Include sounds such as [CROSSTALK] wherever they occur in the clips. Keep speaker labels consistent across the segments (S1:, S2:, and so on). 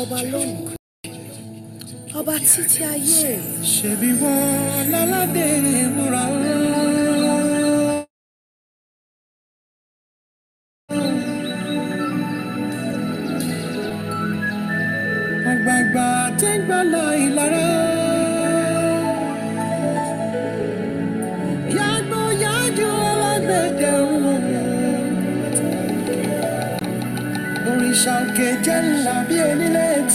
S1: ọba lọ́nà ọba títí ayé.
S2: ṣebí wọn láládé múra ọgbàgbà tẹ́gbàlá ìlara. Special que ya la viene y le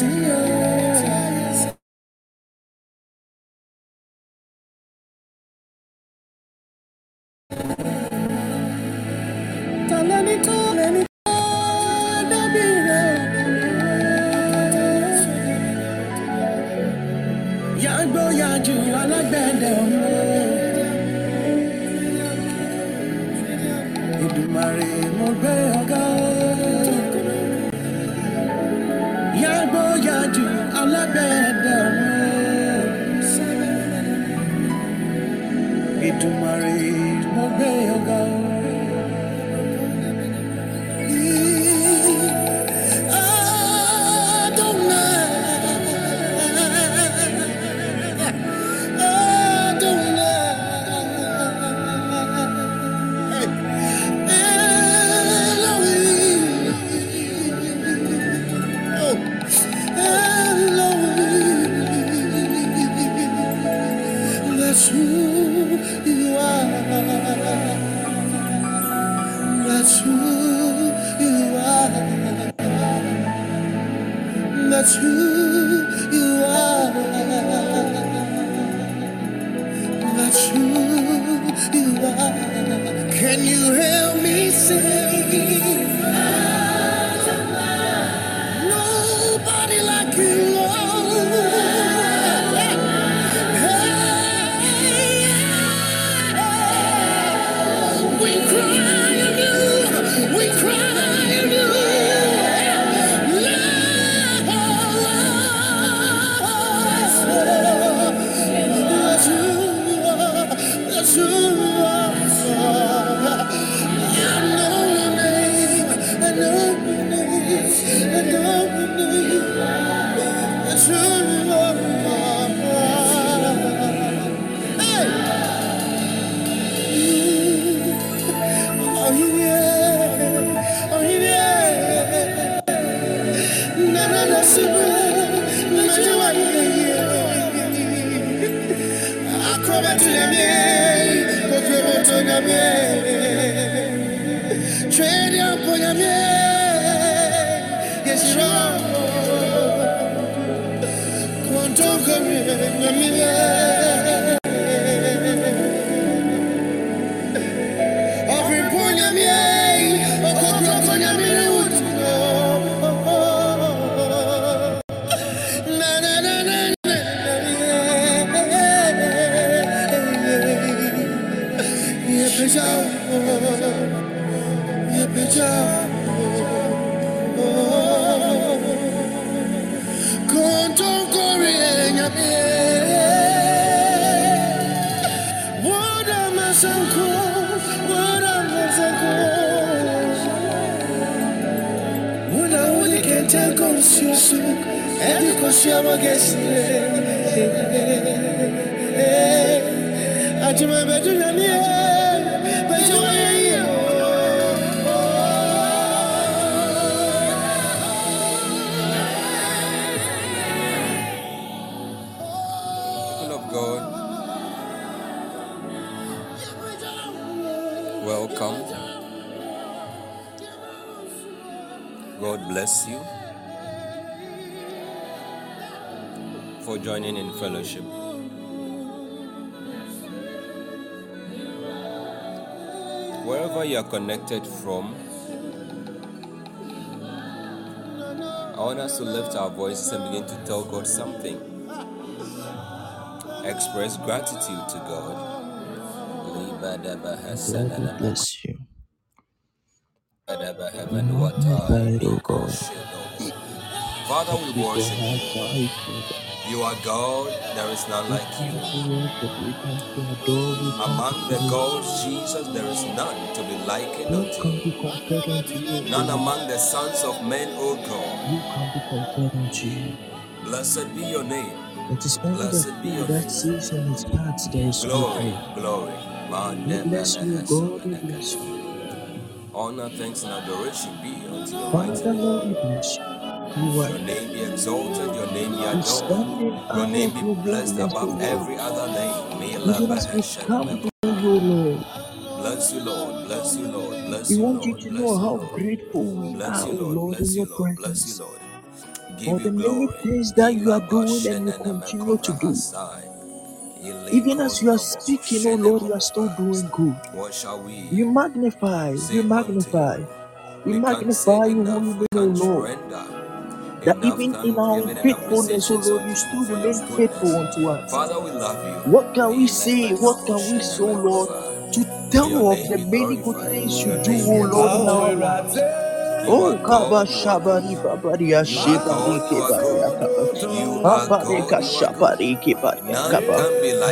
S2: That's who you are. That's who Ecco siamo che
S3: si Acima beduna mia fellowship. Wherever you are connected from, I want us to lift our voices and begin to tell God something. Express gratitude to God.
S4: God bless you.
S3: Father, we worship you. You are God, there is none like you.
S4: Thank you, Lord, that we come to adore you. Thank
S3: Among the gods, Jesus, there is none to be likened unto you.
S4: be compared unto you, O
S3: None among the sons of men, O God.
S4: Who can be compared unto you?
S3: Blessed be your name.
S4: It is only
S3: Blessed be your
S4: that sees in his heart there is
S3: Glory, glory.
S4: We bless you, God, we bless you.
S3: Honor, thanks, and adoration be unto your mighty
S4: Lord,
S3: name.
S4: Bless you. You are
S3: Your name be exalted, your name be adored. Your name
S4: of
S3: be
S4: your
S3: blessed
S4: O
S3: above
S4: Lord.
S3: every other name. May
S4: Even as we come
S3: beheshenemeko.
S4: before you, Lord,
S3: Bless you, Lord. Bless you, Lord. Bless
S4: we
S3: you,
S4: want you
S3: Lord.
S4: to know
S3: Bless you,
S4: how
S3: Lord.
S4: grateful we
S3: Bless
S4: are,
S3: you, Lord.
S4: Lord, in
S3: Bless
S4: your
S3: you, Lord. Bless you. Lord.
S4: For
S3: Give you
S4: the many
S3: glory.
S4: things that you are doing and you continue to do.
S3: hasai.
S4: Even as you are speaking, O Lord, you are still doing good.
S3: What shall we
S4: We magnify, we
S3: say unto
S4: magnify,
S3: you?
S4: we
S3: We can't say
S4: magnify your holy
S3: enough. We
S4: name, O
S3: can't
S4: Lord. That even in our faithfulness, O Lord, you still remain faithful unto us.
S3: Father, we love you.
S4: What can we say? What can we say, O Lord, to tell of the many good things you do, O Lord, in our lives? Oh, Kaba
S3: God, you are good.
S4: Shabari Babaria
S3: You are
S4: Shebari
S3: God, you
S4: Kaba.
S3: good. You are
S4: Abareka
S3: God, you are good.
S4: Shabari Kebaria
S3: None
S4: Kaba.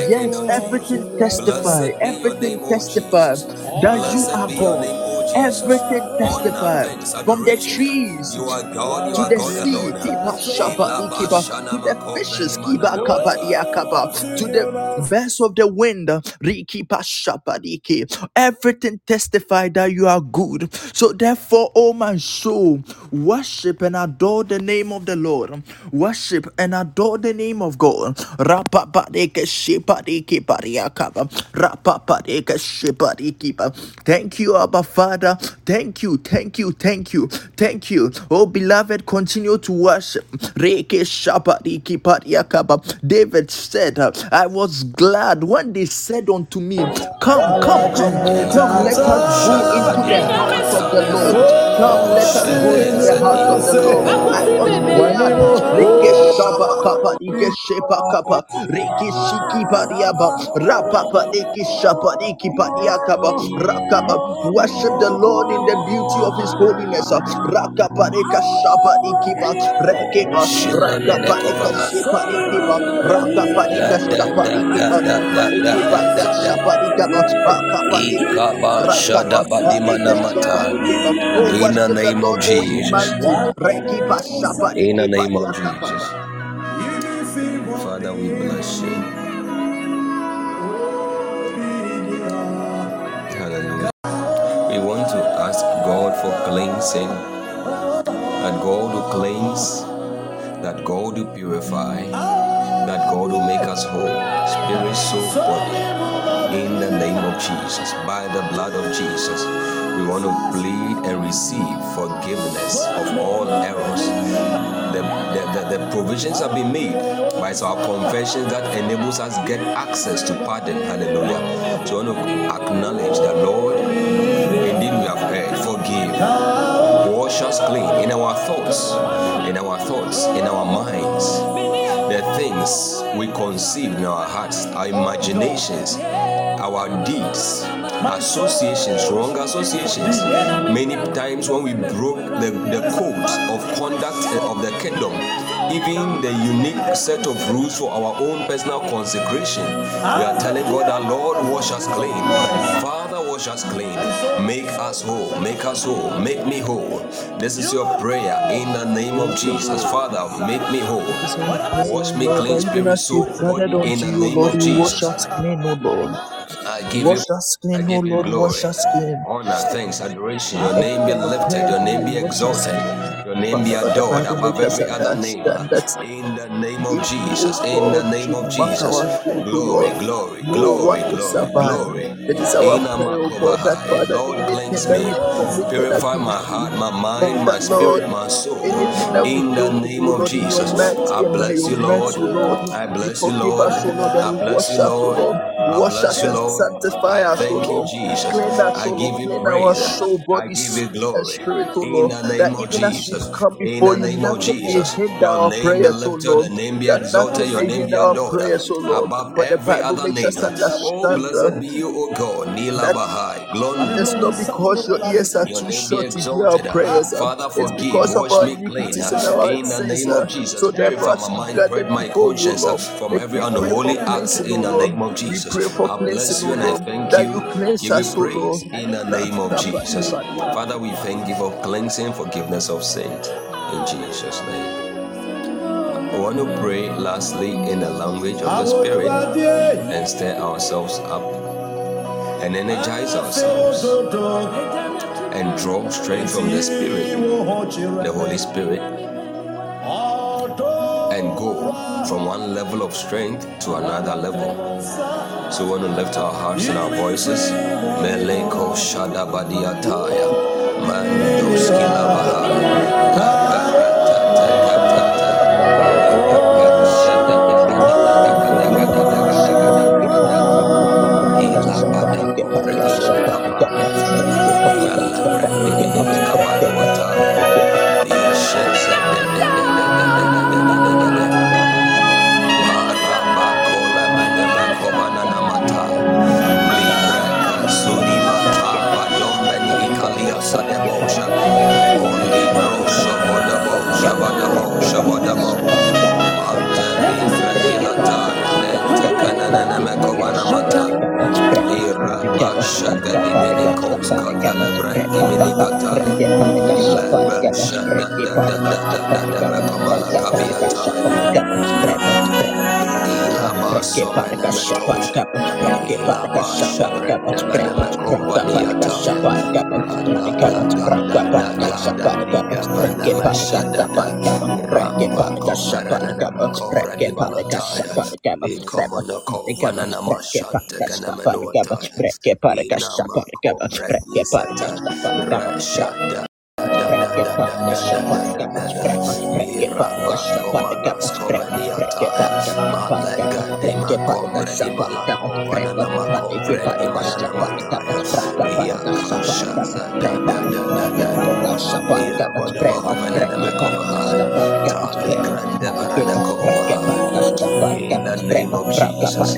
S4: Yes, everything testify,
S3: Blessed be your
S4: everything testify that you are God.
S3: Name, O Jesus.
S4: Everything
S3: thanks,
S4: from the trees
S3: You are God, you
S4: to the sea. Kiba
S3: Ila
S4: Shabari Kiba, to the fishes, Kiba Kabadia
S3: manamakofa.
S4: To the birds of the wind, Riki Pashabadiki. Everything testify that you are good. So therefore, oh my soul, worship and adore the name of the Lord. Worship and adore the name of God. Rapapadeke Shipadiki Pariakaba. Rapapadeke Shipadiki. Thank you, Abba Father. Thank you, thank you, thank you, thank you. Oh beloved, continue to worship. Pariakaba. David said, I was glad when they said unto me, Come, come, come, come, let us go into the house of the Lord. Come, let us go into the house of the Lord. I was glad. Reke shaba kapa dike shepa kapa reke shiki padiaba rapapa deke shapa deke padiakaba rakaba. Worship the Lord in the beauty of His holiness. Rakapa deka shapa dikiba rekepa rakapa deka shepa dikiba rakapa deka shapa dikiba rekepa deka shapa dikaba akapa deke
S3: Ikaba
S4: rakapa
S3: shadabadimana
S4: adeke shepa
S3: mata.
S4: Oh,
S3: In the
S4: worship the
S3: name of
S4: oh
S3: Jesus.
S4: humanity. Rekipa shapa
S3: In the name of
S4: yakapa.
S3: Jesus. Cleansing, that God will cleanse, that God will purify, that God will make us whole, spirit, soul, body. In the name of Jesus, by the blood of Jesus, we want to plead and receive forgiveness of all errors. The, the, the, the provisions have been made by it's our confession that enables us get access to pardon. Hallelujah. So want to acknowledge that Lord, Wash us clean in our thoughts, in our thoughts, in our minds. The things we conceive in our hearts, our imaginations, our deeds, associations, wrong associations. Many times when we broke the, the codes of conduct eh, of the kingdom, even the unique set of rules for our own personal consecration, we are telling God that Lord, wash us clean. Father, wash us clean. Make us whole. Make us whole. Make me whole. This is your prayer in the name of Jesus. Father, make me whole.
S4: This is our prayer,
S3: Wash me clean, spirit, soul, body in the name
S4: Lord,
S3: of
S4: wash
S3: Jesus.
S4: us clean, Lord.
S3: I give you
S4: Wash us clean, O
S3: give you
S4: Lord, wash
S3: glory,
S4: us clean.
S3: honor, thanks, adoration. Your name be lifted, your name be exalted. Your name be
S4: Father, Lord, the
S3: adored above every other name. In the name of
S4: if you, O
S3: Jesus, in the name of Jesus.
S4: our sins, O
S3: Glory, glory, glory, glory, glory.
S4: It is our
S3: In
S4: prayer, O God, that Father,
S3: Lord, cleanse me. Purify my heart, my mind, my spirit, my soul.
S4: anything that we
S3: In the name of
S4: Lord, in your
S3: Jesus. I bless you, Lord.
S4: mercy, O Lord,
S3: I bless you,
S4: forgive
S3: Lord.
S4: us, O Lord,
S3: I bless you, Lord.
S4: Wash us and sanctify us, O Lord. Cleanse us, O Lord. Clean our soul, body, and spirit, O Lord. That even as we come before you, nothing may hinder our prayers, O Lord. That nothing may hinder our prayers, O Lord. But the Bible makes us understand that it's not because your ears are too short to hear our prayers. Uh, it's because of our iniquities and our sins. So therefore,
S3: that
S4: the people,
S3: O
S4: Lord,
S3: from every unholy act in the name of
S4: uh,
S3: Jesus
S4: pray for
S3: I bless you and I thank you. Give you praise in the name of Jesus. Father, we thank you for cleansing, forgiveness of sins. In Jesus' name. I want to pray lastly in the language of the Spirit and stir ourselves up and energize ourselves and draw strength from the Spirit, the Holy Spirit, from one level of strength to another level. So when we lift our hearts and our voices. Meleko Shadabadiataya. Mandoski shaka di mini kops katala brandi mini batala shaka da da da da da da da kabala kabiata Shut up, Pata Sapata, Reba Pati in the name of Jesus.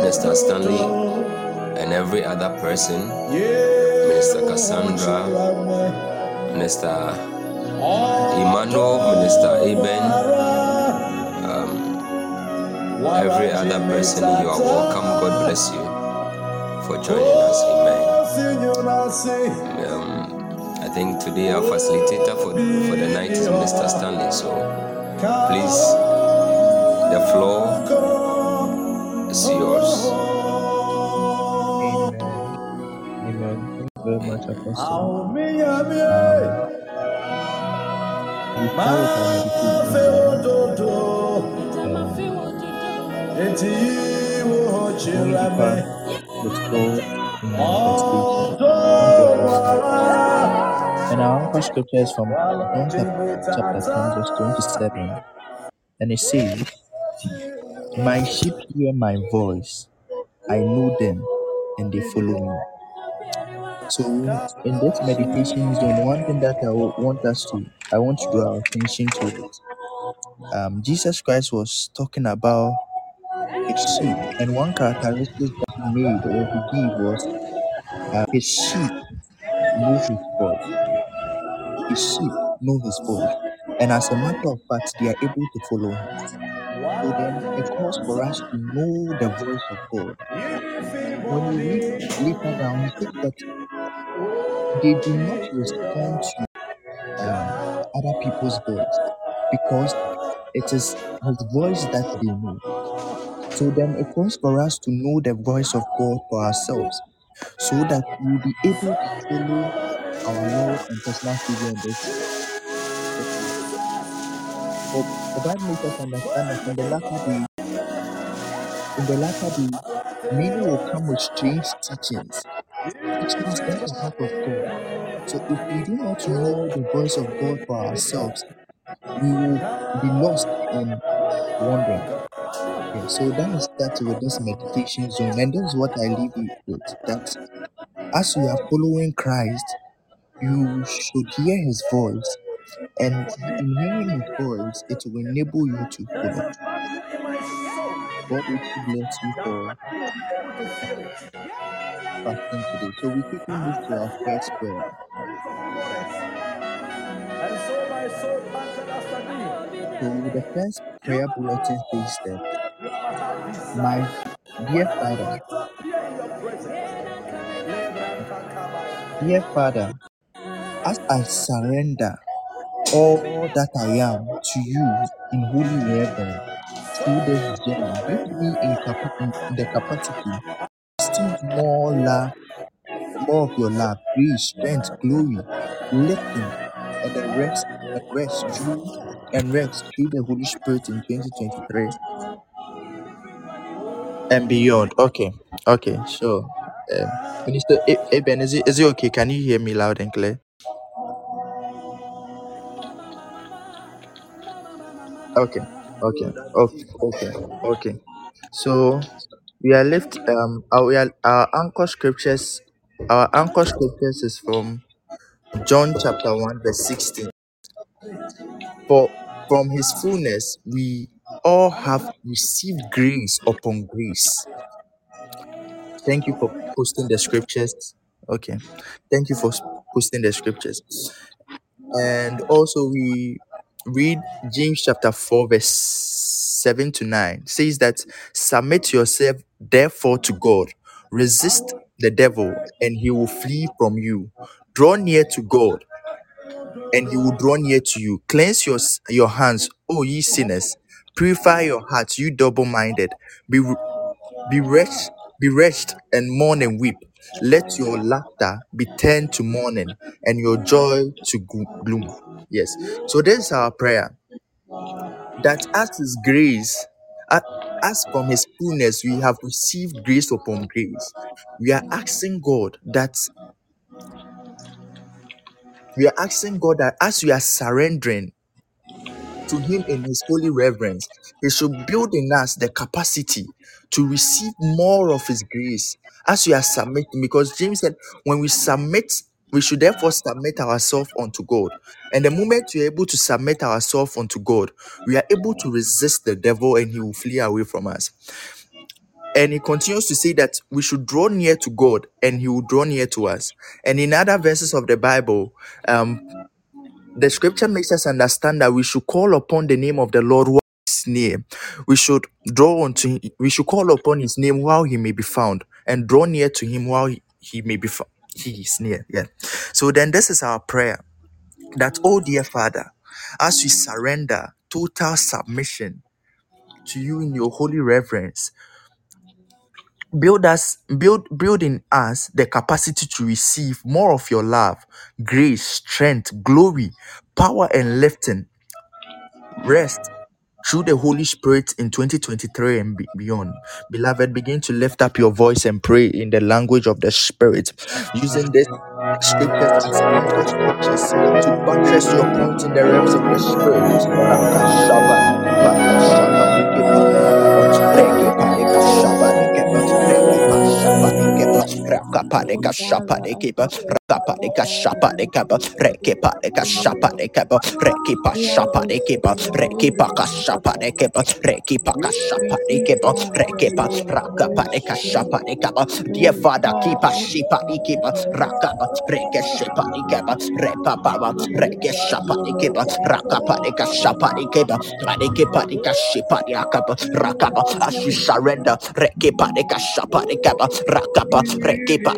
S3: Mr. Stanley and every other person, Mr. Cassandra, Mr. Emmanuel, Minister Eben, um, every other person, you are welcome. God bless you for joining us. Amen. Um, I think today our facilitator for, for the night is Mr. Stanley. So please, the floor is yours.
S4: Amen. Amen. Thank you very much, Apostle. Um, And our anchor scripture is from John chapter 10, verse 27. And it says, My sheep hear my voice, I know them, and they follow me. So, in this meditation zone, one thing that I want us to, I want to draw our attention to it. Um, Jesus Christ was talking about his sheep, and one characteristic that he made or he gave was uh, his sheep know his voice. His sheep know his voice, and as a matter of fact, they are able to follow him. So then, it calls for us to know the voice of God. When we read later down, he says that they do not respond to um, other people's voice because it is his voice that they know. So then it calls for us to know the voice of God for ourselves so that we'll be able to follow our Lord and personal Savior in this. For the Bible makes us understand that in the latter day, in the latter day, many will come with strange teachings, teachings that are not of God. So if we do not know the voice of God for ourselves, we will be lost and wandering. Yeah, so that is that with this meditation zone, and this is what I leave you with that as you are following Christ, you should hear his voice, and in hearing his voice, it will enable you to follow. God will bless you for fasting today. So we quickly move to our first prayer. The first prayer bulletin says that my dear Father, dear Father, as I surrender all that I am to you in holy reverence through this journey, give me in, the capacity to receive more love, more of your love, grace, strength, glory, lifting, and the rest rest through and rest through the Holy Spirit in 2023 and beyond. Okay, okay, sure. Um, Minister A- is it is it okay? Can you hear me loud and clear? Okay, okay, okay, okay, okay. So we are left. Um, our our anchor scriptures. Our anchor scriptures is from John chapter one verse sixteen. For from His fullness we all have received grace upon grace. Thank you for posting the scriptures. Okay, thank you for posting the scriptures. And also we read James chapter 4 verse 7 to 9 says that submit yourself therefore to God resist the devil and he will flee from you draw near to God and he will draw near to you cleanse your your hands O ye sinners purify your hearts you double-minded be be wretched, be wretched and mourn and weep. Let your laughter be turned to mourning and your joy to glo- gloom. Yes. So this is our prayer that as His grace, a- as from His fullness, we have received grace upon grace. We are asking God that we are asking God that as we are surrendering to Him in His holy reverence, He should build in us the capacity to receive more of His grace as we are submitting. Because James said, when we submit, we should therefore submit ourselves unto God. And the moment we are able to submit ourselves unto God, we are able to resist the devil and he will flee away from us. And he continues to say that we should draw near to God and he will draw near to us. And in other verses of the Bible, um, the scripture makes us understand that we should call upon the name of the Lord while he is near. We should draw unto we should call upon his name while he may be found, and draw near to him while he, he may be found. He is near. Yeah. So then this is our prayer that, oh dear Father, as we surrender total submission to you in your holy reverence, build us, build, build in us the capacity to receive more of your love, grace, strength, glory, power, and lifting rest through the Holy Spirit in 2023 and be- beyond. Beloved, begin to lift up your voice and pray in the language of the Spirit, using this scriptures to buttress your point in the realms of the Spirit. Rakapadeka, shabalikepa, rakapadeka, shabalikepa, rekepadeka, shabalikepa, rekepa, shabalikepa, rekepa, kashabalikepa, rekepa, kashabalikepa, rekepa, rakapadeka, shabalikepa. Dear Father, keep us, sheep, keep us, rakapa, rekeshepa, kepa, repapa, rekeshapa, kepa, rakapa, rekashapa, kepa, rekepa, rekashepa, yakapa, rakapa, as we surrender, rekepa, rekashapa, kepa, rakapa,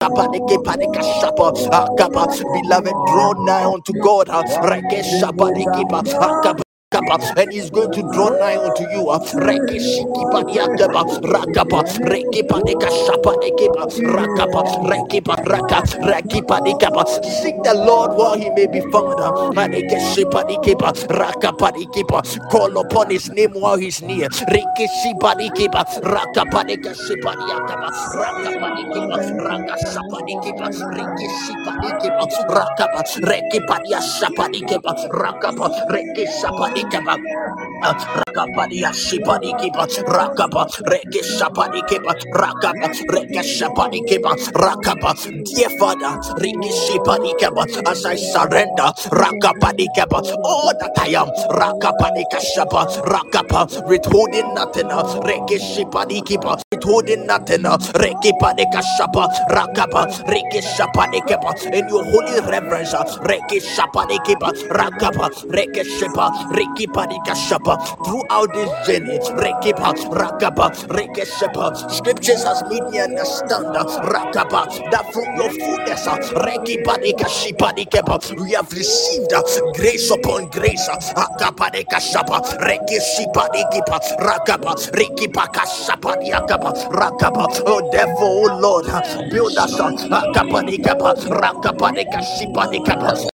S4: Ah, beloved, draw nigh unto God. Ah, Rekeshapa, rekepa, akapa.
S5: Ah, and he's going to draw nigh unto you. uh, Rekishiki Padiakaba, Rakapa, Rekipa de Kashapa de Kipa, Rakapa, Rekipa, Raka, Rekipa de Kapa. Seek the Lord while he may be found. uh, Madekeshipa dekapa Rakapa dekapa Call upon his name while he's near. Rekishipa de Kipa, Rakapa de Kashipa de Yakaba, Rakapa de Kipa, Rakashapa de Kipa, Rekishipa de Rakapa, Rekipa de Yashapa dekapa Rakapa, Rekishapa de Kipa. Ah, Rakapadia Shipadi Kipa, Rakapa, Reke Shapadi Kipa, Rakapa, Reke Shapadi Kipa, Rakapa, dear Father, as I surrender, Rakapadi Kipa, all that I am, Rakapadi Kashapa, Rakapa, withholding nothing, ah, Reke Shipadi Kipa, withholding nothing, ah, Reke Padi Kashapa, Rakapa, Reke Shapadi Kipa, in your holy reverence, Reke Shapadi Kipa, Rakapa, Reke Kashapa, throughout this journey. Rekipa, Rakapa, Rekeshepa. Scriptures has made me understand uh, Rakapa that from your fullness, Rekipa, Dekashipa, Dekepa, we have received uh, grace upon grace. Akapa, Dekashapa, Rekeshipa, Dekipa, Rakapa, Rekipa, Kashapa, Diakapa, Rakapa. Oh, therefore, oh Lord, uh, build us up. Akapa, Rakapa, Dekashipa,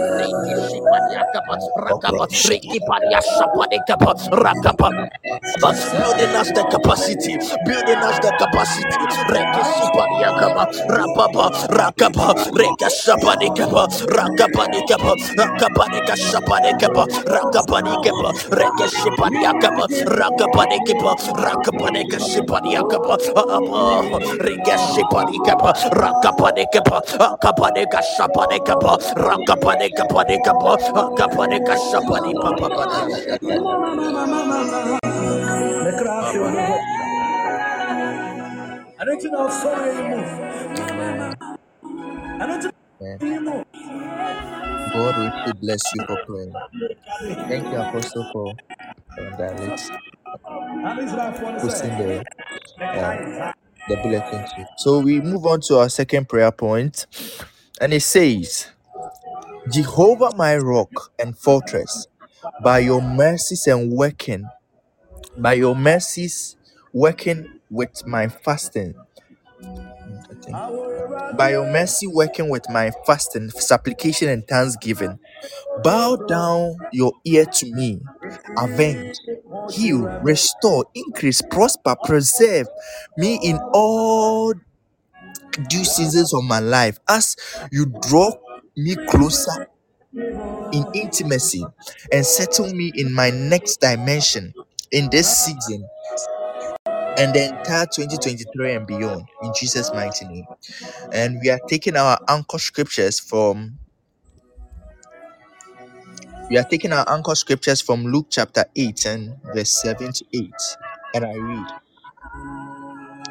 S5: Building us the capacity, building us the capacity. Reki Shipadiakapa, Rapapa, Rakapa, Reka Shapadekapa, Rakapadekapa, Rakapadeka Shapadekapa, Rakapadekapa, Reka Shipadiakapa, Rakapadekapa, Rakapadeka I don't know sorry anymore. I don't anymore. God richly bless you for praying. Thank you, Apostle, for um, that posting the uh, the bulletin. So we move on to our second prayer point, and it says, "Jehovah, my rock and fortress, by your mercies and working, by your mercies working with my fasting." By your mercy working with my fasting, supplication, and thanksgiving. Bow down your ear to me, avenge, heal, restore, increase, prosper, preserve me in all due seasons of my life as you draw me closer in intimacy and settle me in my next dimension in this season and the entire 2023 and beyond in Jesus' mighty name. And we are taking our anchor scriptures from We are taking our anchor scriptures from Luke chapter 8 and verse 7 to 8. And I read,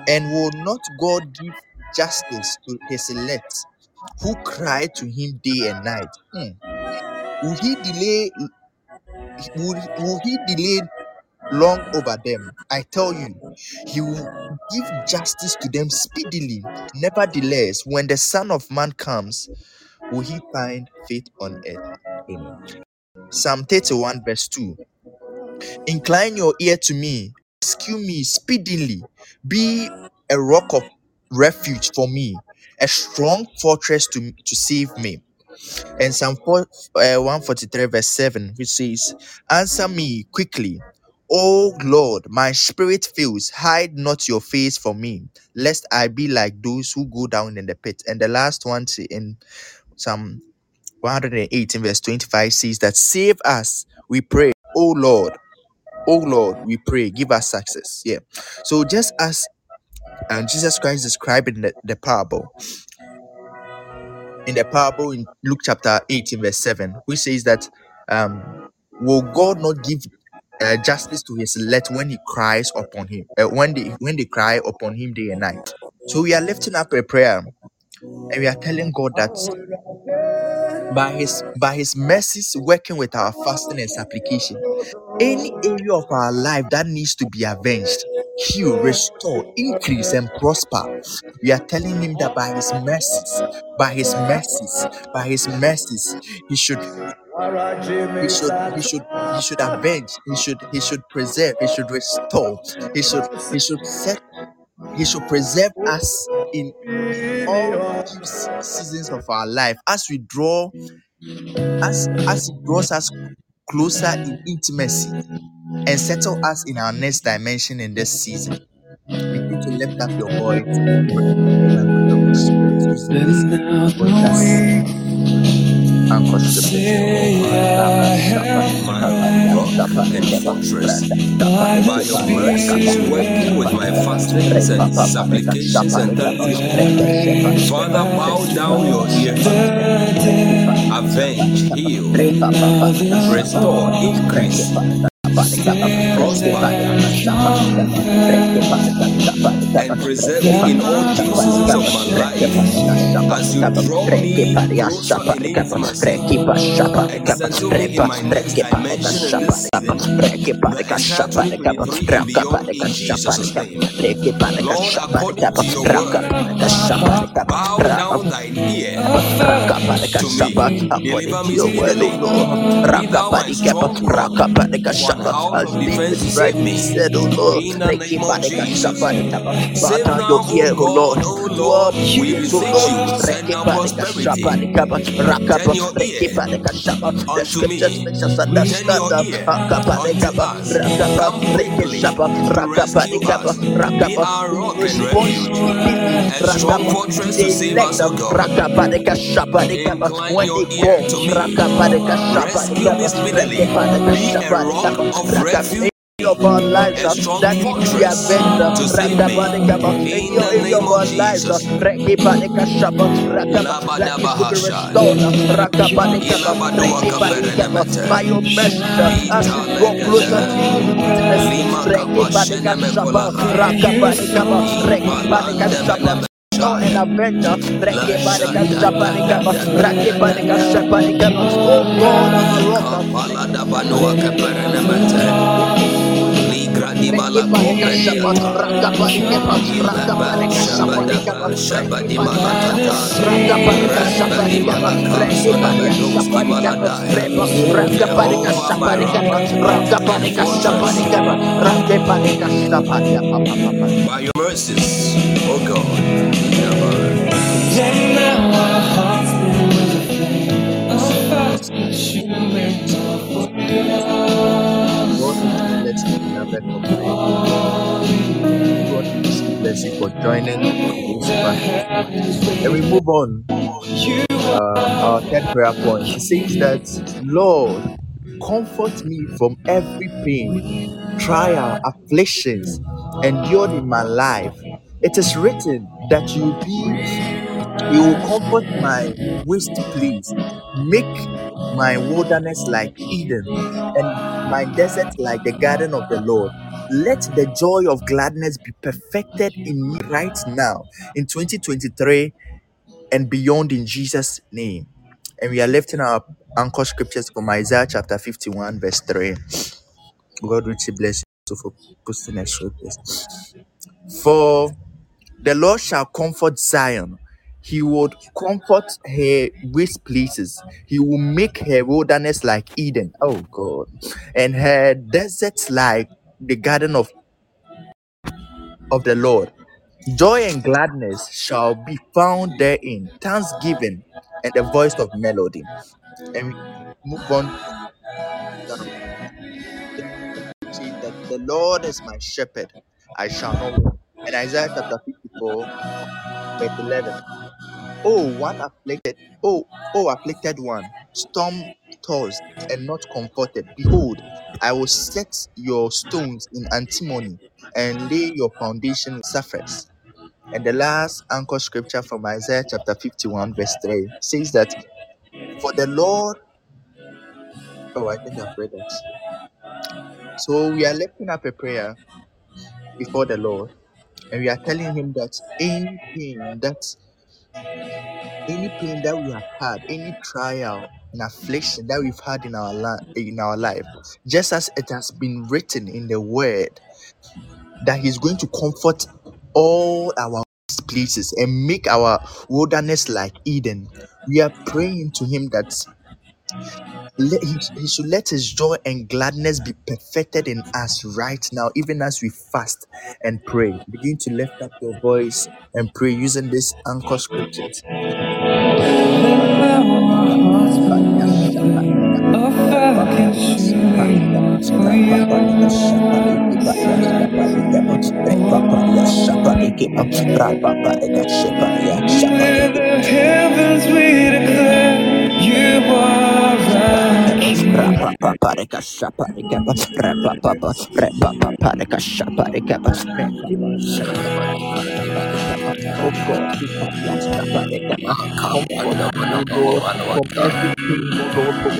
S5: And will not God give justice to his elect who cry to him day and night? Hmm. Will he delay will, will he delay long over them? I tell you, he will give justice to them speedily. Nevertheless, when the Son of Man comes, will he find faith on earth? Amen. Psalm 31 verse 2. Incline your ear to me, rescue me speedily, be a rock of refuge for me, a strong fortress to, to save me. And Psalm 4, uh, 143, verse 7, which says, Answer me quickly, O Lord, my spirit fails. Hide not your face from me, lest I be like those who go down in the pit. And the last one in Psalm 118, verse 25 says that, Save us, we pray, O Lord. Oh Lord, we pray, give us success. Yeah. So just as um, Jesus Christ described in the, the parable, in the parable in Luke chapter 18, verse 7, which says that um
S4: will God not give uh, justice to his elect when he cries upon him, uh, when they when they cry upon him day and night? So we are lifting up a prayer and we are telling God that by his by his mercies working with our fasting and supplication any area of our life that needs to be avenged heal restore increase and prosper. We are telling him that by his mercies by his mercies by his mercies he should he should he should he should avenge he should he should preserve he should restore he should he should set he should preserve us in all seasons of our life as we draw as as he draws us closer in intimacy and settle us in our next dimension in this season. Begin to lift up your voice
S3: By your mercies, working with my fastings and supplications and thanksgiving. Father, bow down your ear. Avenge, heal, restore, increase, prosper, and preserve me in all due seasons of my life. As you draw me closer in intimacy and settle me in my next dimension in this season. May I start 2023 and beyond in Jesus' name. Lord, according to your word, bow down thine ear to me. Deliver me speedily. Be thou my strong rock. One house of defense save me.
S4: said, Lord,
S3: In the name
S4: it
S3: of
S4: back
S3: Jesus.
S4: Bow
S3: Save
S4: down
S3: now,
S4: your
S3: O
S4: ear, oh Lord.
S3: God, O
S4: Lord,
S3: Lord.
S4: we
S3: We
S4: beseech, oh
S3: beseech
S4: Lord.
S3: you, send down prosperity.
S4: Rakapa,
S3: Turn your ear
S4: The
S3: unto
S4: scriptures
S3: me.
S4: makes us
S3: Turn
S4: understand
S3: your
S4: that
S3: ear
S4: Akapa,
S3: unto
S4: Rekapa,
S3: us.
S4: Rakapa,
S3: Come quickly
S4: Rekeshapa,
S3: to
S4: Rakapa,
S3: rescue
S4: Rekapa,
S3: us. Be
S4: Rakapa.
S3: our
S4: We
S3: rock and
S4: respond
S3: refuge,
S4: speedily
S3: a strong
S4: Rakapa, to
S3: fortress to
S4: the
S3: save
S4: elect
S3: us, O God.
S4: Rakapa, Rekashapa, Rekapa.
S3: Incline
S4: when
S3: your
S4: they
S3: ear
S4: call. Rakapa, Rekashapa,
S3: Rescue me
S4: Rekapa,
S3: speedily.
S4: Rekapa,
S3: Be a
S4: Rekashapa,
S3: rock
S4: Rekapa,
S3: of
S4: Rakapa,
S3: refuge,
S4: of our lives that need to be
S3: fortress
S4: avenged. Uh,
S3: to save me.
S4: Rakapadekaba, in
S3: In
S4: your
S3: the
S4: area
S3: name
S4: of
S3: of
S4: our lives, uh,
S3: Jesus.
S4: Rekipadekashaba, Rakaba, that needs to be
S3: Labadabahasha.
S4: restored. Uh, Rakapadekaba,
S3: Ilabaduaka
S4: Rekipadekaba, by your mercies, uh, as we draw closer to you in intimacy.
S3: Lima kapashene
S4: Rekipadekashaba,
S3: mekolada.
S4: Rakapadekaba,
S3: Ibalande
S4: Rekipadekashaba.
S3: meneme.
S4: Oh, and
S3: Shaya.
S4: avenger,
S3: La
S4: Rekipadeka
S3: shada da da
S4: Shapadekaba,
S3: da da da da
S4: Rakipadeka
S3: da.
S4: Shapadekaba. Oh God, rock, Shapa,
S3: pediata.
S4: Rakapadekaba,
S3: Ilaba
S4: Rakapadeka Shapadekaba,
S3: shabadaba shabadi
S4: Rekipadeka Shapa,
S3: malakata.
S4: Rakapadeka
S3: Rembedi
S4: Shapadekaba,
S3: malaka
S4: Rekipadeka
S3: solebedoski
S4: Shapadekaba,
S3: baladaya.
S4: Reba, Rakapadeka
S3: Jehovah my rock
S4: Shapadekaba,
S3: and
S4: Rakapadeka
S3: fortress.
S4: Shapadekaba, Rakipadeka Shapadia, Papa, Papa.
S3: By your mercies, O God. Yabara.
S4: Joining. And we move on. Uh, our third prayer point. It says that, Lord, comfort me from every pain, trial, afflictions endured in my life. It is written that you be You will comfort my waste place, make my wilderness like Eden, and my desert like the garden of the Lord. Let the joy of gladness be perfected in me right now in 2023 and beyond in Jesus' name. And we are lifting our anchor scriptures from Isaiah chapter 51, verse 3. God richly bless you for posting a scriptures. For The Lord shall comfort Zion. He would comfort her waste places. He will make her wilderness like Eden. Oh God. And her deserts like the garden of, of the Lord. Joy and gladness shall be found therein, thanksgiving and the voice of melody. And we move on. The Lord is my shepherd, I shall not. And Isaiah chapter 54, verse 11. Oh, one afflicted, oh, oh, afflicted one, storm tossed and not comforted. Behold, I will set your stones in antimony and lay your foundation in sapphires. And the last anchor scripture from Isaiah chapter 51, verse 3 says that, For the Lord Oh, I think I've read that. So we are lifting up a prayer before the Lord, and we are telling Him that any pain that any pain that we have had, any trial and affliction that we've had in our in our life, just as it has been written in the Word, that He's going to comfort all our places and make our wilderness like Eden. We are praying to Him that let, he, he should let His joy and gladness be perfected in us right now, even as we fast and pray. Begin to lift up your voice and pray using this anchor scriptures.
S6: Where the heavens we declare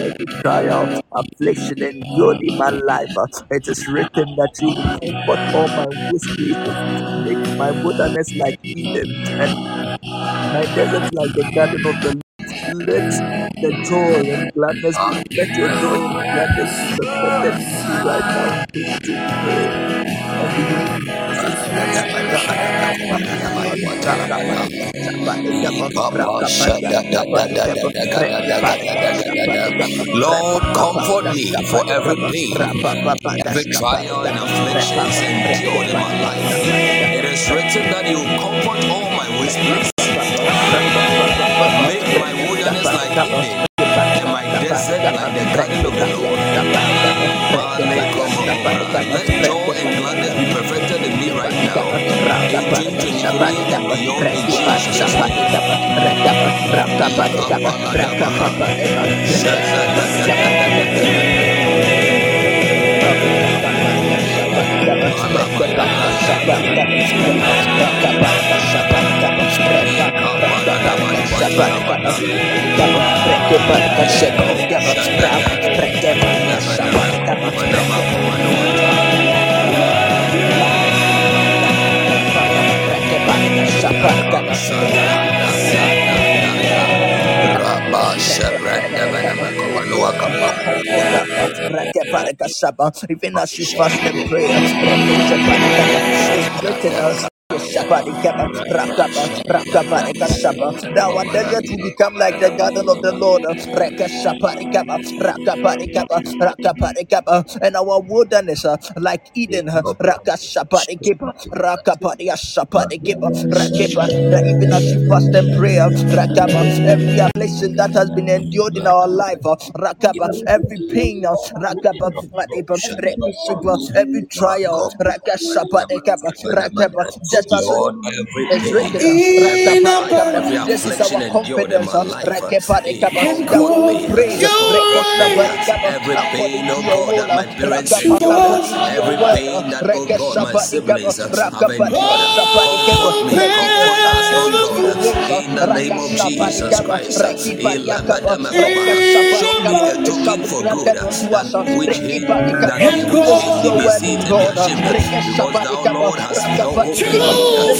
S4: every trial, affliction, endured in my life. It is written that you will all my places, make my wilderness like Eden, and my desert like the garden of the. Let the joy and gladness be, let your joy and gladness be me right now. Begin to pray
S3: Lord, comfort me for every pain, every trial and afflictions endured in my life. It is written that you comfort all my waste 2023
S4: Even as you fast and pray, it's written us. Shapadikaba, Rakaba, Rakabareka Shaba. Now our desert will become like the garden of the Lord. And our wilderness uh, like Eden. uh, even as you fast and pray, uh, Rakaba, every affliction that has been endured in our life, Rakaba, every pain, Rakaba, every trial, Rakaba, just as
S3: Lord, every
S4: it's
S3: pain,
S4: written, Rakaparekaba.
S3: every
S4: this is
S3: affliction
S4: our
S3: endured in
S4: confidence,
S3: my life,
S4: Rakaparekaba,
S3: Lord,
S4: that we
S3: comfort
S4: will
S3: me,
S4: pray
S3: comfort me.
S4: Rekoshaparekaba,
S3: Every
S4: according
S3: pain, oh God, that my parents endured,
S4: according to your
S3: every pain that, oh God, my siblings have endured,
S4: Rakaparekashaparekaba.
S3: comfort me,
S4: let even
S3: comfort us, oh God, in the name of Jesus
S4: Rakashaparekaba,
S3: Christ.
S4: Rekipariakaba,
S3: Show me a token for good,
S4: granted unto
S3: that which hate, that which
S4: according to
S3: hate
S4: your
S3: me
S4: word,
S3: see
S4: God,
S3: ashamed, because thou, Lord, uphold
S4: let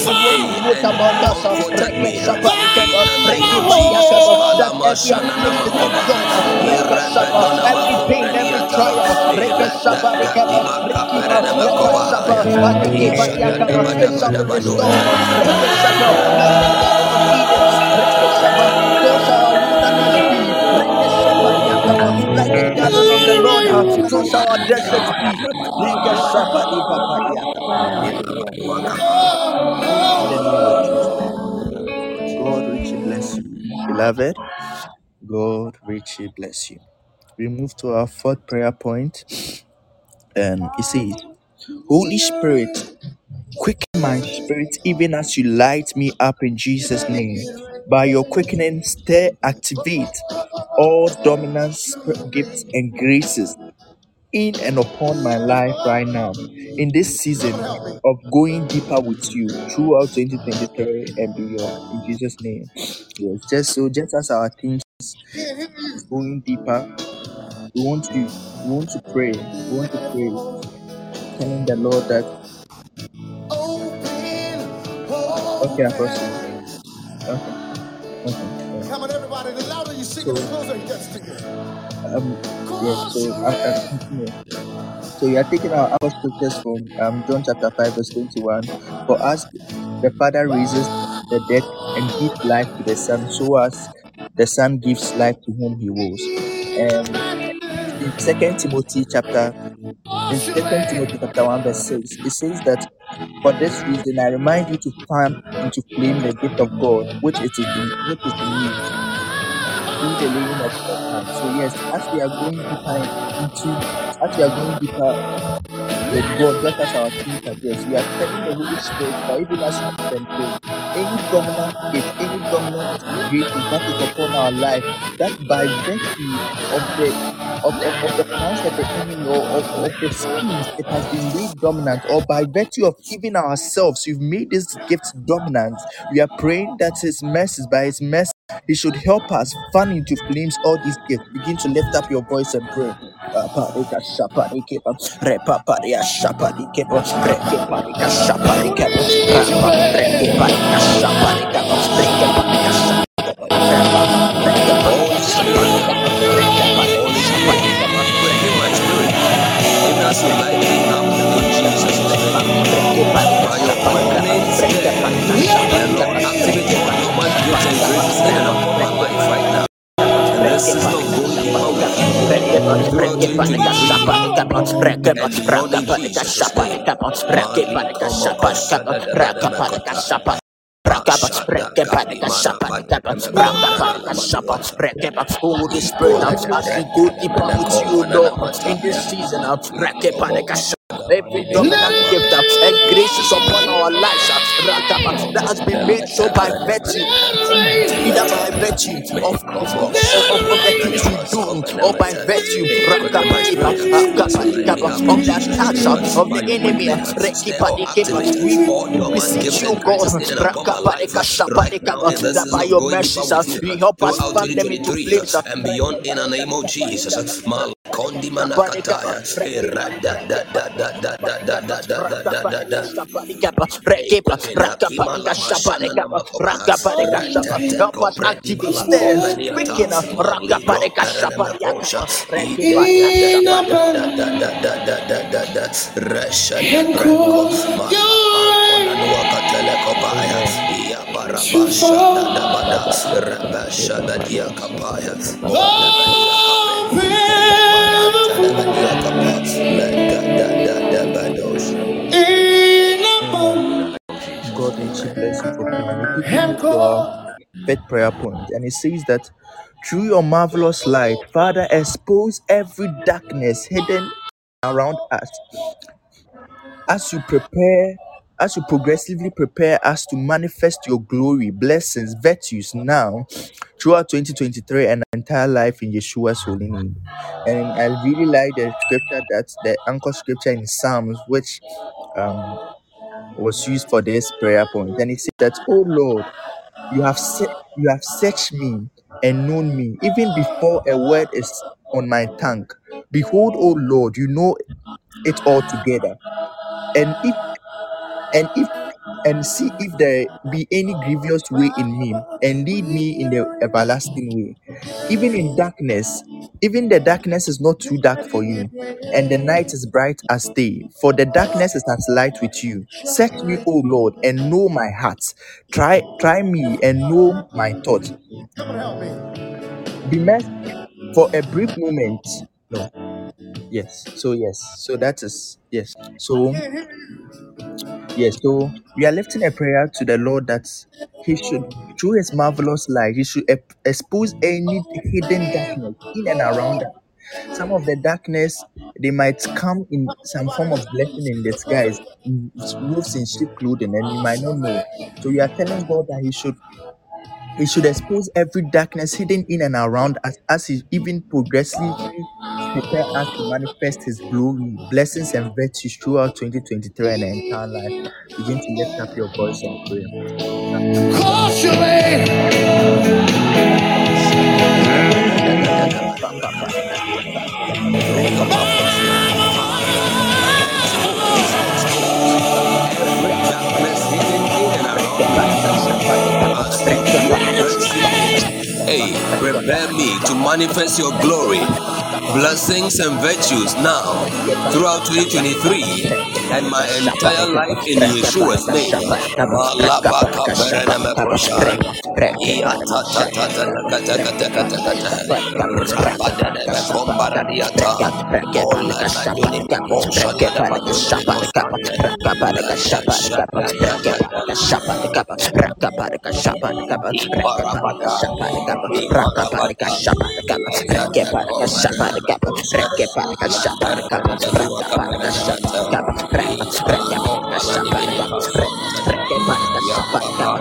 S3: me
S4: God richly bless you. Beloved, God richly bless you. We move to our fourth prayer point, and it says, Holy Spirit, quicken my spirit even as you light me up in Jesus' name. By your quickening, stir, activate all dominance, gifts, and graces in and upon my life right now in this season of going deeper with you throughout 2023 and beyond. In Jesus' name. Yes, just so, just as our is going deeper we want to we want to pray. We want to pray, telling the Lord that okay, Apostle. Okay, okay. Yeah.
S7: Everybody. The louder you sing it, the
S4: So
S7: closer it gets to you.
S4: um yeah, so I. [LAUGHS] So we are taking our our scriptures from um John chapter five verse twenty one. For us the Father raises the dead and gives life to the Son, so as the Son gives life to whom he wills. And in Second Timothy chapter in Second Timothy chapter one verse six, it says that for this reason I remind you to fan to claim the gift of God, which it is in which is in you the laying of. So yes, as we are going deeper into as we are going deeper with God, just as our team yes, we are telling the Holy Spirit that even as we can pray, any dominant gift, any dominant grace that is upon our life, that by virtue of the of, of, of the plans of the enemy or of, of the schemes, it has been made dominant, or by virtue of even ourselves, we've made this gift dominant. We are praying that His mercies, by His mercy, He should help us fan into flames all these gifts. Begin to lift up your voice and pray.
S3: Throughout 2023 and beyond in Jesus' name. Maliko mobo shadadadadamakota.
S4: Holy Spirit, um, as we go deeper with you, Lord, in this season, um, every dominant gift uh, and graces upon our lives uh, that has been made so by virtue either by virtue of of, of, of, of the things we do or by virtue rakapadipa, akapadikapa, of the attacks uh, of the enemy uh, rekipadikapa. we beseech you God rakapadika, shapadikapa, that by your mercies uh, you help us fan them into
S3: 2023
S4: flames uh,
S3: and beyond in the name of Jesus. Malkondi manakataya.
S4: Help us activate, stir, quicken, uh, rakapadika, shapadika, rekipadika, God bless prayer point, and it says that through your marvelous light, Father, expose every darkness hidden around us. As you prepare, as you progressively prepare us to manifest your glory, blessings, virtues now throughout 2023 and our entire life in Yeshua's holy name. And I really like the scripture that the anchor scripture in Psalms, which um was used for this prayer point. And it says that, Oh Lord, you have set you have searched me and known me, even before a word is on my tongue. Behold, O Lord, you know it all together. And if and if and see if there be any grievous way in me, and lead me in the everlasting way. Even in darkness, even the darkness is not too dark for you, and the night is bright as day. For the darkness is as light with you. Search me, O Lord, and know my heart. Try try me and know my thoughts. Be merciful for a brief moment. No, yes. So yes. So that is yes. So Yes, so we are lifting a prayer to the Lord that He should, through His marvelous light, He should ep- expose any hidden darkness in and around us. Some of the darkness they might come in some form of blessing in disguise, in wolves in sheep clothing, and you might not know. So we are telling God that He should we should expose every darkness hidden in and around us as He even progressively prepare us to manifest His glory, blessings, and virtues throughout 2023 and the entire life. Begin to lift up your voice and pray.
S3: Prepare me to manifest your glory, blessings and virtues now throughout 2023 and my entire life in Yeshua's name. Malabaka Rey, Rey, Rey,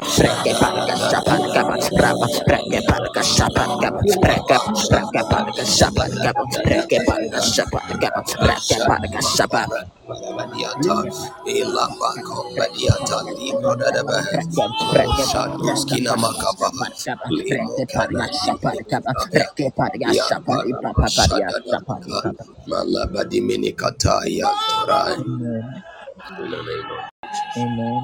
S3: Reke palka shapan kapa rapa reke palka shapan kapa reke reke palka shapan kapa reke palka shapan kapa reke palka shapan Badiata, Ilamba Badiata, Libro Dadaba, Shadows, Kinamakaba, Limo Parashapa, Malabadi Minikataya,
S4: Amen. Amen.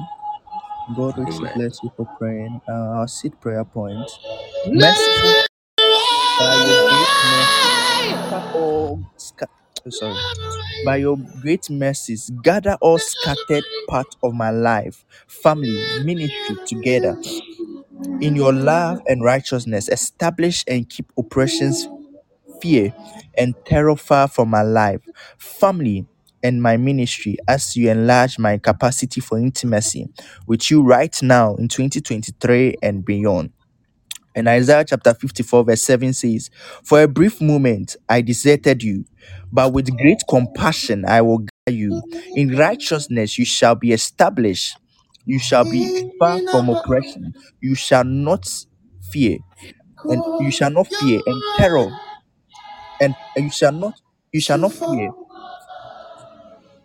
S4: God richly
S3: Amen.
S4: bless you for praying. Uh, our seed prayer point. Merciful by your great mercies, gather all sca- oh, sorry. By your great mercies, gather all scattered parts of my life, family, ministry together in your love and righteousness. Establish and keep oppressions fear and terror far from my life, family, and my ministry as you enlarge my capacity for intimacy with you right now in 2023 and beyond. And Isaiah chapter 54, verse 7 says, For a brief moment I deserted you, but with great compassion I will guide you. In righteousness you shall be established. You shall be far from oppression. You shall not fear, and you shall not fear, and terror and you shall not you shall not fear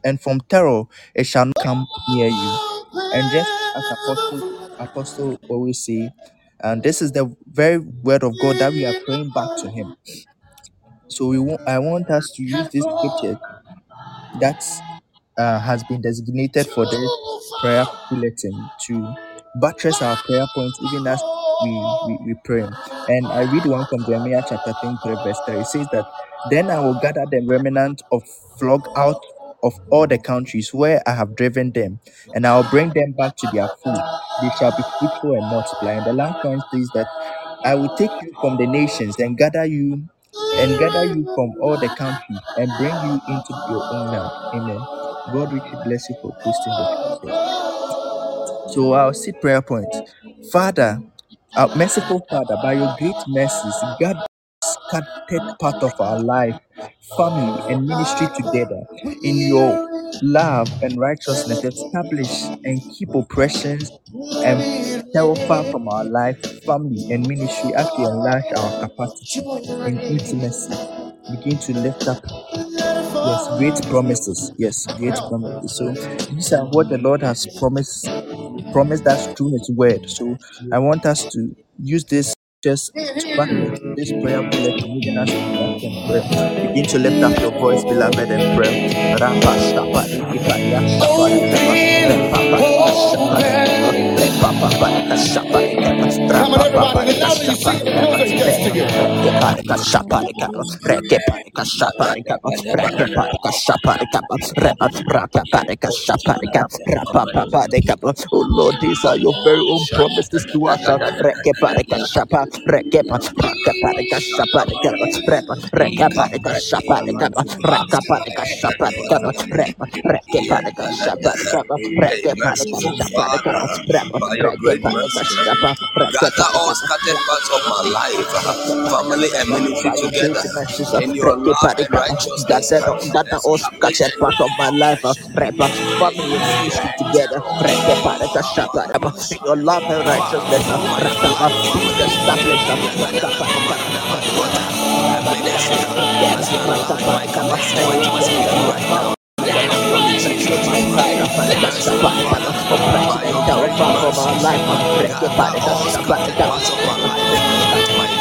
S4: and from terror it shall not come near you and just as apostle apostle always say and this is the very word of god that we are praying back to him so we want i want us to use this scripture that uh, has been designated for this prayer bulletin to buttress our prayer points even as we, we, we pray. And I read one from Jeremiah chapter 23, verse 3. It says that, Then I will gather the remnant of flock out of all the countries where I have driven them, and I will bring them back to their food. They shall be fruitful and multiply. And the last one says that I will take you from the nations and gather you and gather you from all the countries and bring you into your own land. Amen. God richly bless you for posting the scriptures. So our seed prayer point. Father, our merciful Father, by your great mercies, guard scattered part of our life, family, and ministry together in your love and righteousness. Establish and keep oppressions and terror far from our life, family, and ministry as we enlarge our capacity and intimacy. Begin to lift up Yes, great promises. Yes, great promises. So these are what the Lord has promised promised us through His word. So I want us to use this just mm-hmm. one minute, this prayer will lead us and pray. Begin to lift up your voice, beloved, and pray.
S7: Come on, everybody,
S4: now
S7: that you see the building next to you.
S4: Oh Lord, these are your very own promises to us. Rekaparika
S3: shaparika,
S4: rekaparika shaparika,
S3: rep,
S4: rekaparika
S3: shaparika, rekaparika shaparika,
S4: rep,
S3: rekaparika
S4: shaparika,
S3: gather all scattered parts of my life, family and ministry together, in your love and righteousness,
S4: gather all scattered parts of my life, rep, family and ministry together, rekaparika shaparika, in your love and righteousness, rekaparika,
S3: establish, rekaparika, I
S4: play
S3: this shit on the dance floor My
S4: cup
S3: of soy joins
S4: me
S3: right now
S4: Oppression and
S3: doubt,
S4: bomb of our life,
S3: break your body, that's the black, that's the
S4: black.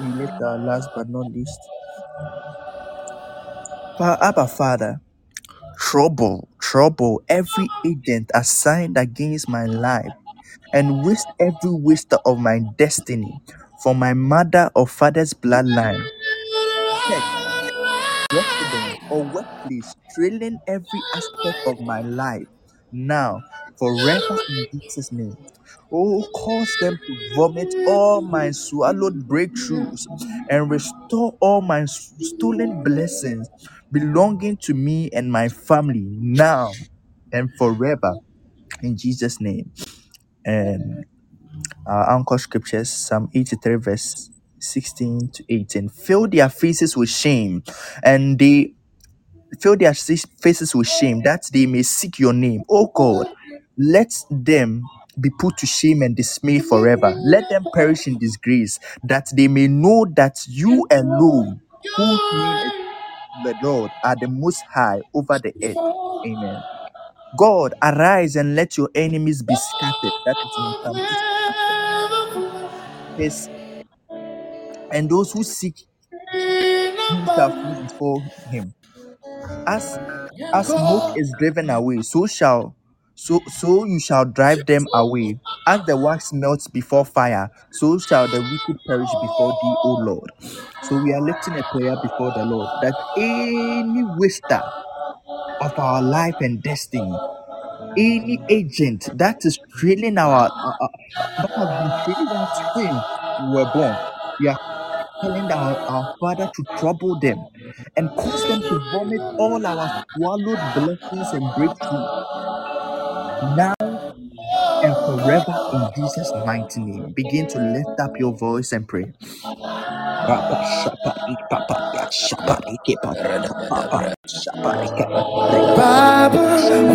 S4: We list, our last but not least. Fa- Abba Father, trouble, trouble every agent assigned against my life and waste every waster of my destiny from my mother or father's bloodline. Church, residence, or workplace, trailing every aspect of my life now, forever in Jesus' name. Oh, cause them to vomit all my swallowed breakthroughs and restore all my stolen blessings belonging to me and my family now and forever in Jesus' name. And our anchor scriptures, Psalm 83, verse 16 to 18. Fill their faces with shame and they fill their faces with shame that they may seek your name. Oh God, let them be put to shame and dismay forever. Let them perish in disgrace, that they may know that you alone, the Lord, are the most high over the earth. Amen. God, arise and let your enemies be scattered. That is in Psalm 65, verse and those who seek shall before him. As as smoke is driven away, so shall so so you shall drive them away. As the wax melts before fire, so shall the wicked perish before thee, O Lord. So we are lifting a prayer before the Lord that any waster of our life and destiny, any agent that is trailing our, uh, uh, that has been trailing us since we were born. We are telling our, our Father to trouble them and cause them to vomit all our swallowed blessings and breakthrough now and forever in Jesus' mighty name. Begin to lift up your voice and pray.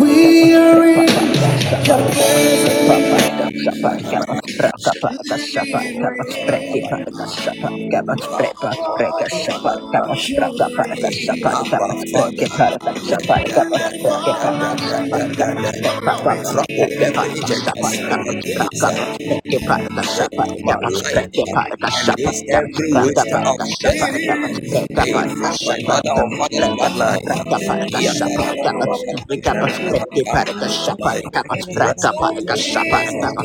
S5: We are in your presence.
S4: Shapa,
S3: all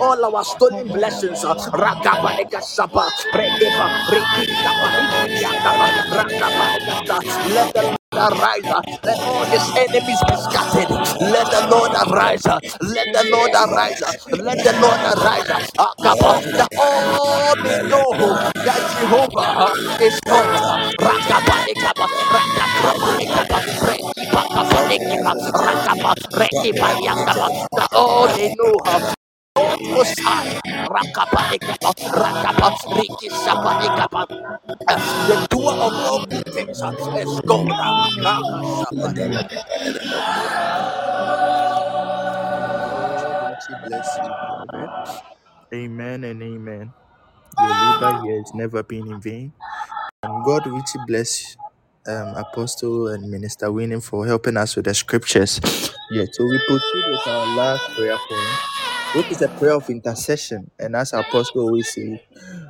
S3: all
S4: our stolen blessings. uh. Let the Lord arise uh, and all his enemies be scattered. Let the Lord arise. uh, Let the Lord arise. uh, Let the Lord arise. uh, Akapa, That all may know that Jehovah uh, is God. That all may know The of all good things you. Amen and amen. Your labor here has never been in vain. And God richly bless um, Apostle and Minister Winning for helping us with the scriptures. Yeah, so we proceed with our last prayer point, which is a prayer of intercession. And as our Apostle always say,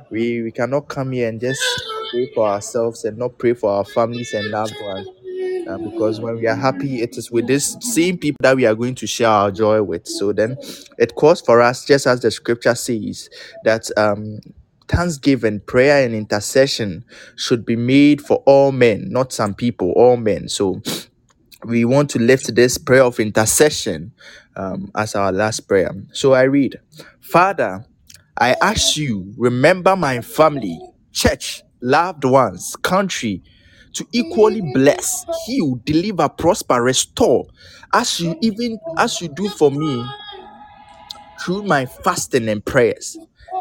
S4: we, we cannot come here and just pray for ourselves and not pray for our families and loved ones. Uh, because when we are happy, it is with this same people that we are going to share our joy with. So then it calls for us, just as the scripture says, that um, thanksgiving, prayer, and intercession should be made for all men, not some people, all men. So we want to lift this prayer of intercession um, as our last prayer. So I read, Father, I ask you, remember my family, church, loved ones, country, to equally bless, heal, deliver, prosper, restore, as you even as you do for me through my fasting and prayers.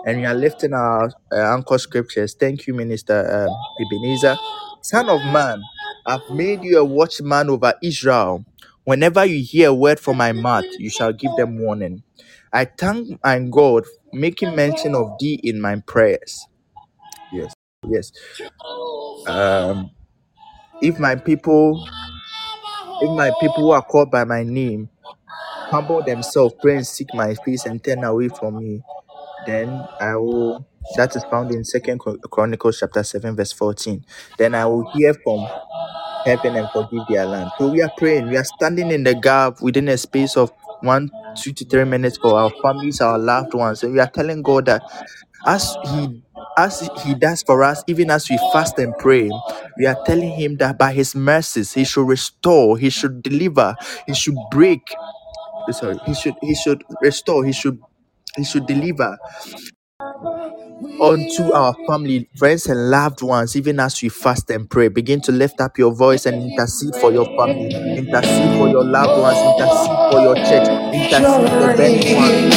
S4: And we are lifting our uh, anchor scriptures. Thank you, Minister um, Ebenezer. Son of man, I've made you a watchman over Israel. Whenever you hear a word from my mouth, you shall give them warning. I thank my God making mention of thee in my prayers. Yes, yes. Um, if my people, if my people who are called by my name humble themselves, pray and seek my face and turn away from me, then I will. That is found in Second Chronicles chapter seven, verse fourteen. Then I will hear from heaven and forgive their land. So we are praying. We are standing in the gap within a space of one, two to three minutes for our families, our loved ones. And we are telling God that as He as He does for us, even as we fast and pray, we are telling Him that by His mercies He should restore, He should deliver, He should break. Sorry, He should He should restore, He should He should deliver unto our family, friends, and loved ones, even as we fast and pray. Begin to lift up your voice and intercede for your family, intercede for your loved ones, intercede for your church, intercede for burning ones,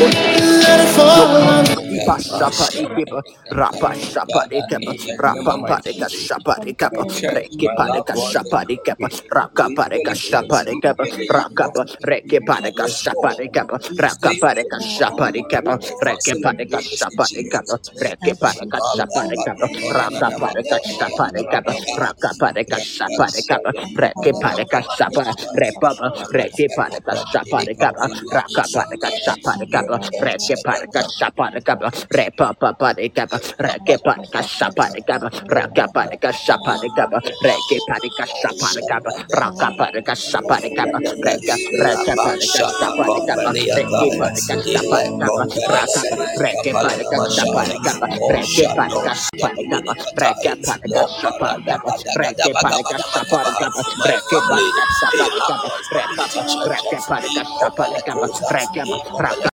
S4: intercede country. Ipa shapa dikeba, rapa shapa dikeba, rapa
S3: Remember my
S4: padeka
S3: family,
S4: shapa dikeba,
S3: my church,
S4: reki
S3: my
S4: padeka
S3: loved ones, and
S4: shapa
S3: my
S4: dikeba,
S3: country.
S4: raka
S3: We
S4: padeka
S3: equally
S4: shapa
S3: bless. We
S4: dikeba,
S3: equally
S4: rakapa,
S3: prosper.
S4: reki
S3: We equally
S4: padeka shapa
S3: restore.
S4: dikeba,
S3: We
S4: raka
S3: stay
S4: padeka
S3: faithful
S4: shapa dikeba,
S3: through
S4: reki
S3: fasting and
S4: padeka
S3: prayers in
S4: shapa dikeba,
S3: Jesus.
S4: reki padeka shapa dikeba, raka padeka shapa dikeba, raka padeka shapa dikeba, reki padeka shapa, repapa, reki padeka shapa dikeba, raka padeka shapa dikeba, reki padeka shapa dikeba, repapa padikeba, reki padeka shapa dikeba, raka padeka shapa dikeba, reki padeka shapa dikeba, raka padeka shapa dikeba, reka, reka padeka shapa dikeba, reki padeka shapa dikeba, raka, reki padeka shapa dikeba, reki padeka shapa dikeba, reki padeka shapa dikeba, reki padeka shapa dikeba, reki padeka shapa dikeba, repapa, reki padeka shapa dikeba, reki, raka, Shaparikaba, Reke Parika Shaparikaba, Repa, Reke Parika Shaparikaba, Rakapa, Reke Parika Shapa, Reke Parika Shaparikaba, Reke Parika Shaparikaba,
S3: Rababarabada,
S4: Reke Parika
S3: Yakoboko,
S4: Shaparikaba, Raka Parika
S3: Predimarabadaya,
S4: Shaparikaba, Reke Pa,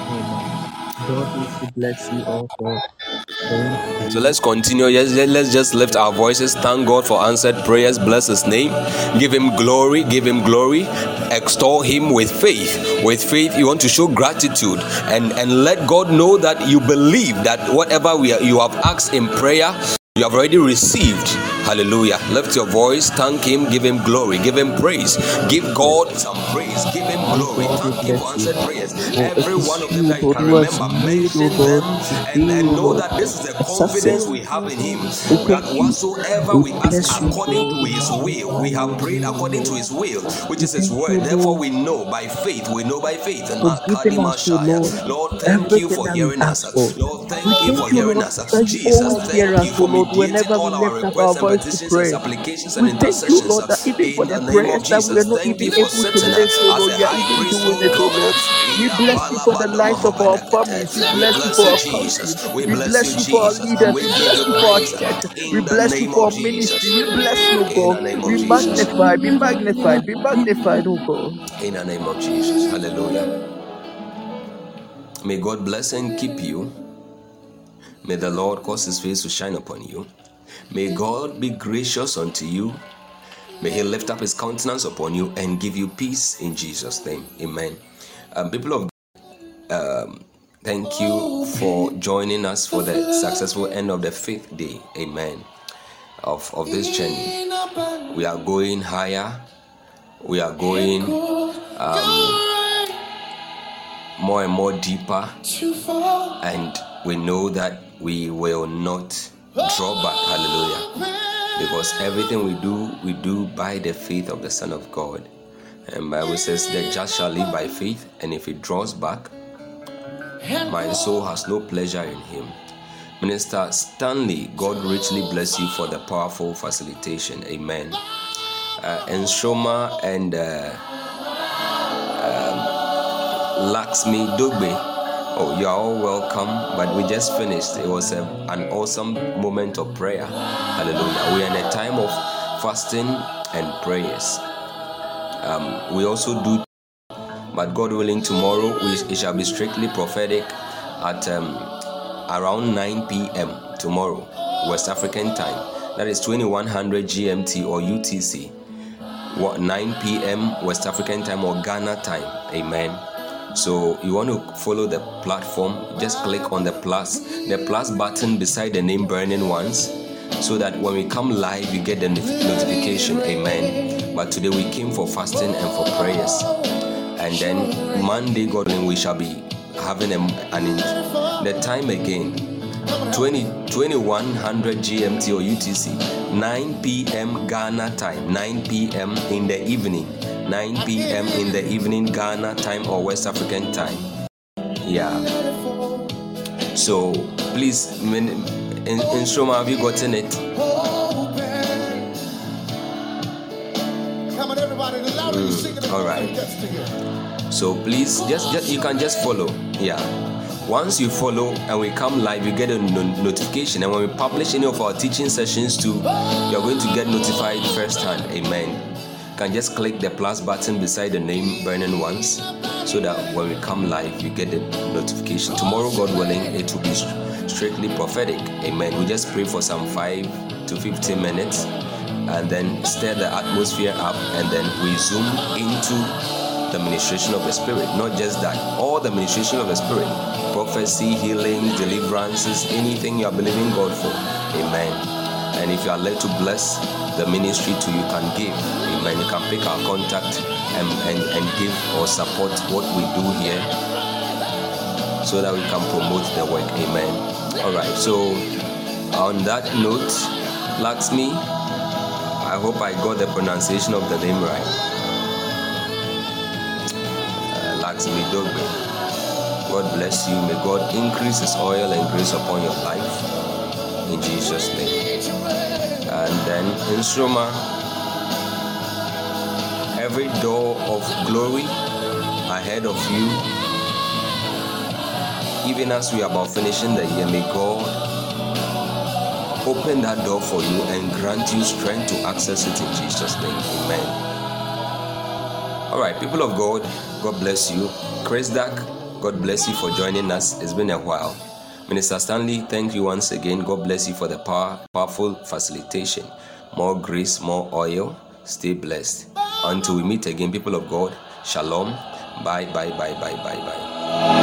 S3: So let's continue. Yes, let's just lift our voices. Thank God for answered prayers. Bless His name. Give Him glory. Give Him glory. Extol Him with faith. With faith, you want to show gratitude and and let God know that you believe that whatever we are, you have asked in prayer, you have already received. Hallelujah. Lift your voice. Thank Him. Give Him glory. Give Him praise. Give God some praise. Give Him glory. Thank Him for answered prayers. Every one of them
S4: you,
S3: that you can remember, mention them and, and know that this is the
S4: a
S3: confidence we have in Him. That whatsoever
S4: We
S3: ask according to His will, we have prayed according to His will, which is His word. Therefore, we know by faith. We know by faith. And
S4: Lord,
S3: Lord, thank you for hearing us. Lord, thank you for hearing us. Jesus, thank
S4: us,
S3: you for
S4: Lord, whenever we lift up our voice to pray. We thank you, Lord, that even for the prayers that we were
S3: Jesus.
S4: not even able to lift, oh Lord, you are even doing it, oh Lord. We bless you for the lives of our families. We bless you for our country.
S3: We bless you,
S4: for our leaders.
S3: We
S4: bless
S3: you
S4: for our church. We bless you for our ministry. We bless you, God. Be magnified, be magnified, be magnified, oh God.
S3: In the name of Jesus. Hallelujah. May God bless and keep you. May the Lord cause his face to shine upon you. May God be gracious unto you May He lift up His countenance upon you and give you peace in Jesus' name. Amen. Um, people of um, thank you for joining us for the successful end of the fifth day. Amen. Of, of this journey. We are going higher. We are going um, more and more deeper. And we know that we will not draw back. Hallelujah. Because everything we do, we do by the faith of the Son of God. And Bible says the just shall live by faith, and if he draws back, my soul has no pleasure in him. Minister Stanley, God richly bless you for the powerful facilitation. Amen. Uh, and Shoma and uh, um, Laxmi Dogbe, oh, you are all welcome. But we just finished. It was a, an awesome moment of prayer. Hallelujah. We are in a time of fasting and prayers. Um, we also do but God willing, tomorrow we, it shall be strictly prophetic at um, around 9 p.m. tomorrow, West African time. That is 2100 GMT or UTC. What 9 p.m. West African time or Ghana time. Amen. So you want to follow the platform, just click on the plus, the plus button beside the name Burning Ones, so that when we come live, you get the notification. Amen. But today we came for fasting and for prayers and then Monday, God willing, we shall be having a, an the time again 20 2100 GMT or UTC 9 p.m. Ghana time 9 p.m. in the evening 9 p.m. in the evening Ghana time or West African time yeah so please in, in Shoma have you gotten it
S7: Come on, everybody. The louder you mm, sing it, the
S3: all right.
S7: it gets to you.
S3: So please, just, just you can just follow. Yeah. Once you follow and we come live, you get a no- notification. And when we publish any of our teaching sessions too, you're going to get notified firsthand. Amen. Can just click the plus button beside the name Burning Ones so that when we come live, you get the notification. Tomorrow, God willing, it will be strictly prophetic. Amen. We just pray for some 5 to 15 minutes and then stir the atmosphere up and then we zoom into the ministration of the Spirit. Not just that, all the ministration of the Spirit prophecy, healing, deliverances, anything you are believing God for. Amen. And if you are led to bless the ministry to you can give. Amen. You can pick our contact and, and, and give or support what we do here so that we can promote the work. Amen. All right. So, on that note, Laxmi, I hope I got the pronunciation of the name right. Uh, Laxmi Dogbe. God bless you. May God increase His oil and grace upon your life. In Jesus' name. And then in Sroma, every door of glory ahead of you, even as we are about finishing the year, may God open that door for you and grant you strength to access it in Jesus' name. Amen. All right, people of God, God bless you. Chris Duck, God bless you for joining us. It's been a while. Minister Stanley, thank you once again. God bless you for the power, powerful facilitation. More grace, more oil. Stay blessed. Until we meet again, people of God, shalom. Bye, bye, bye, bye, bye, bye.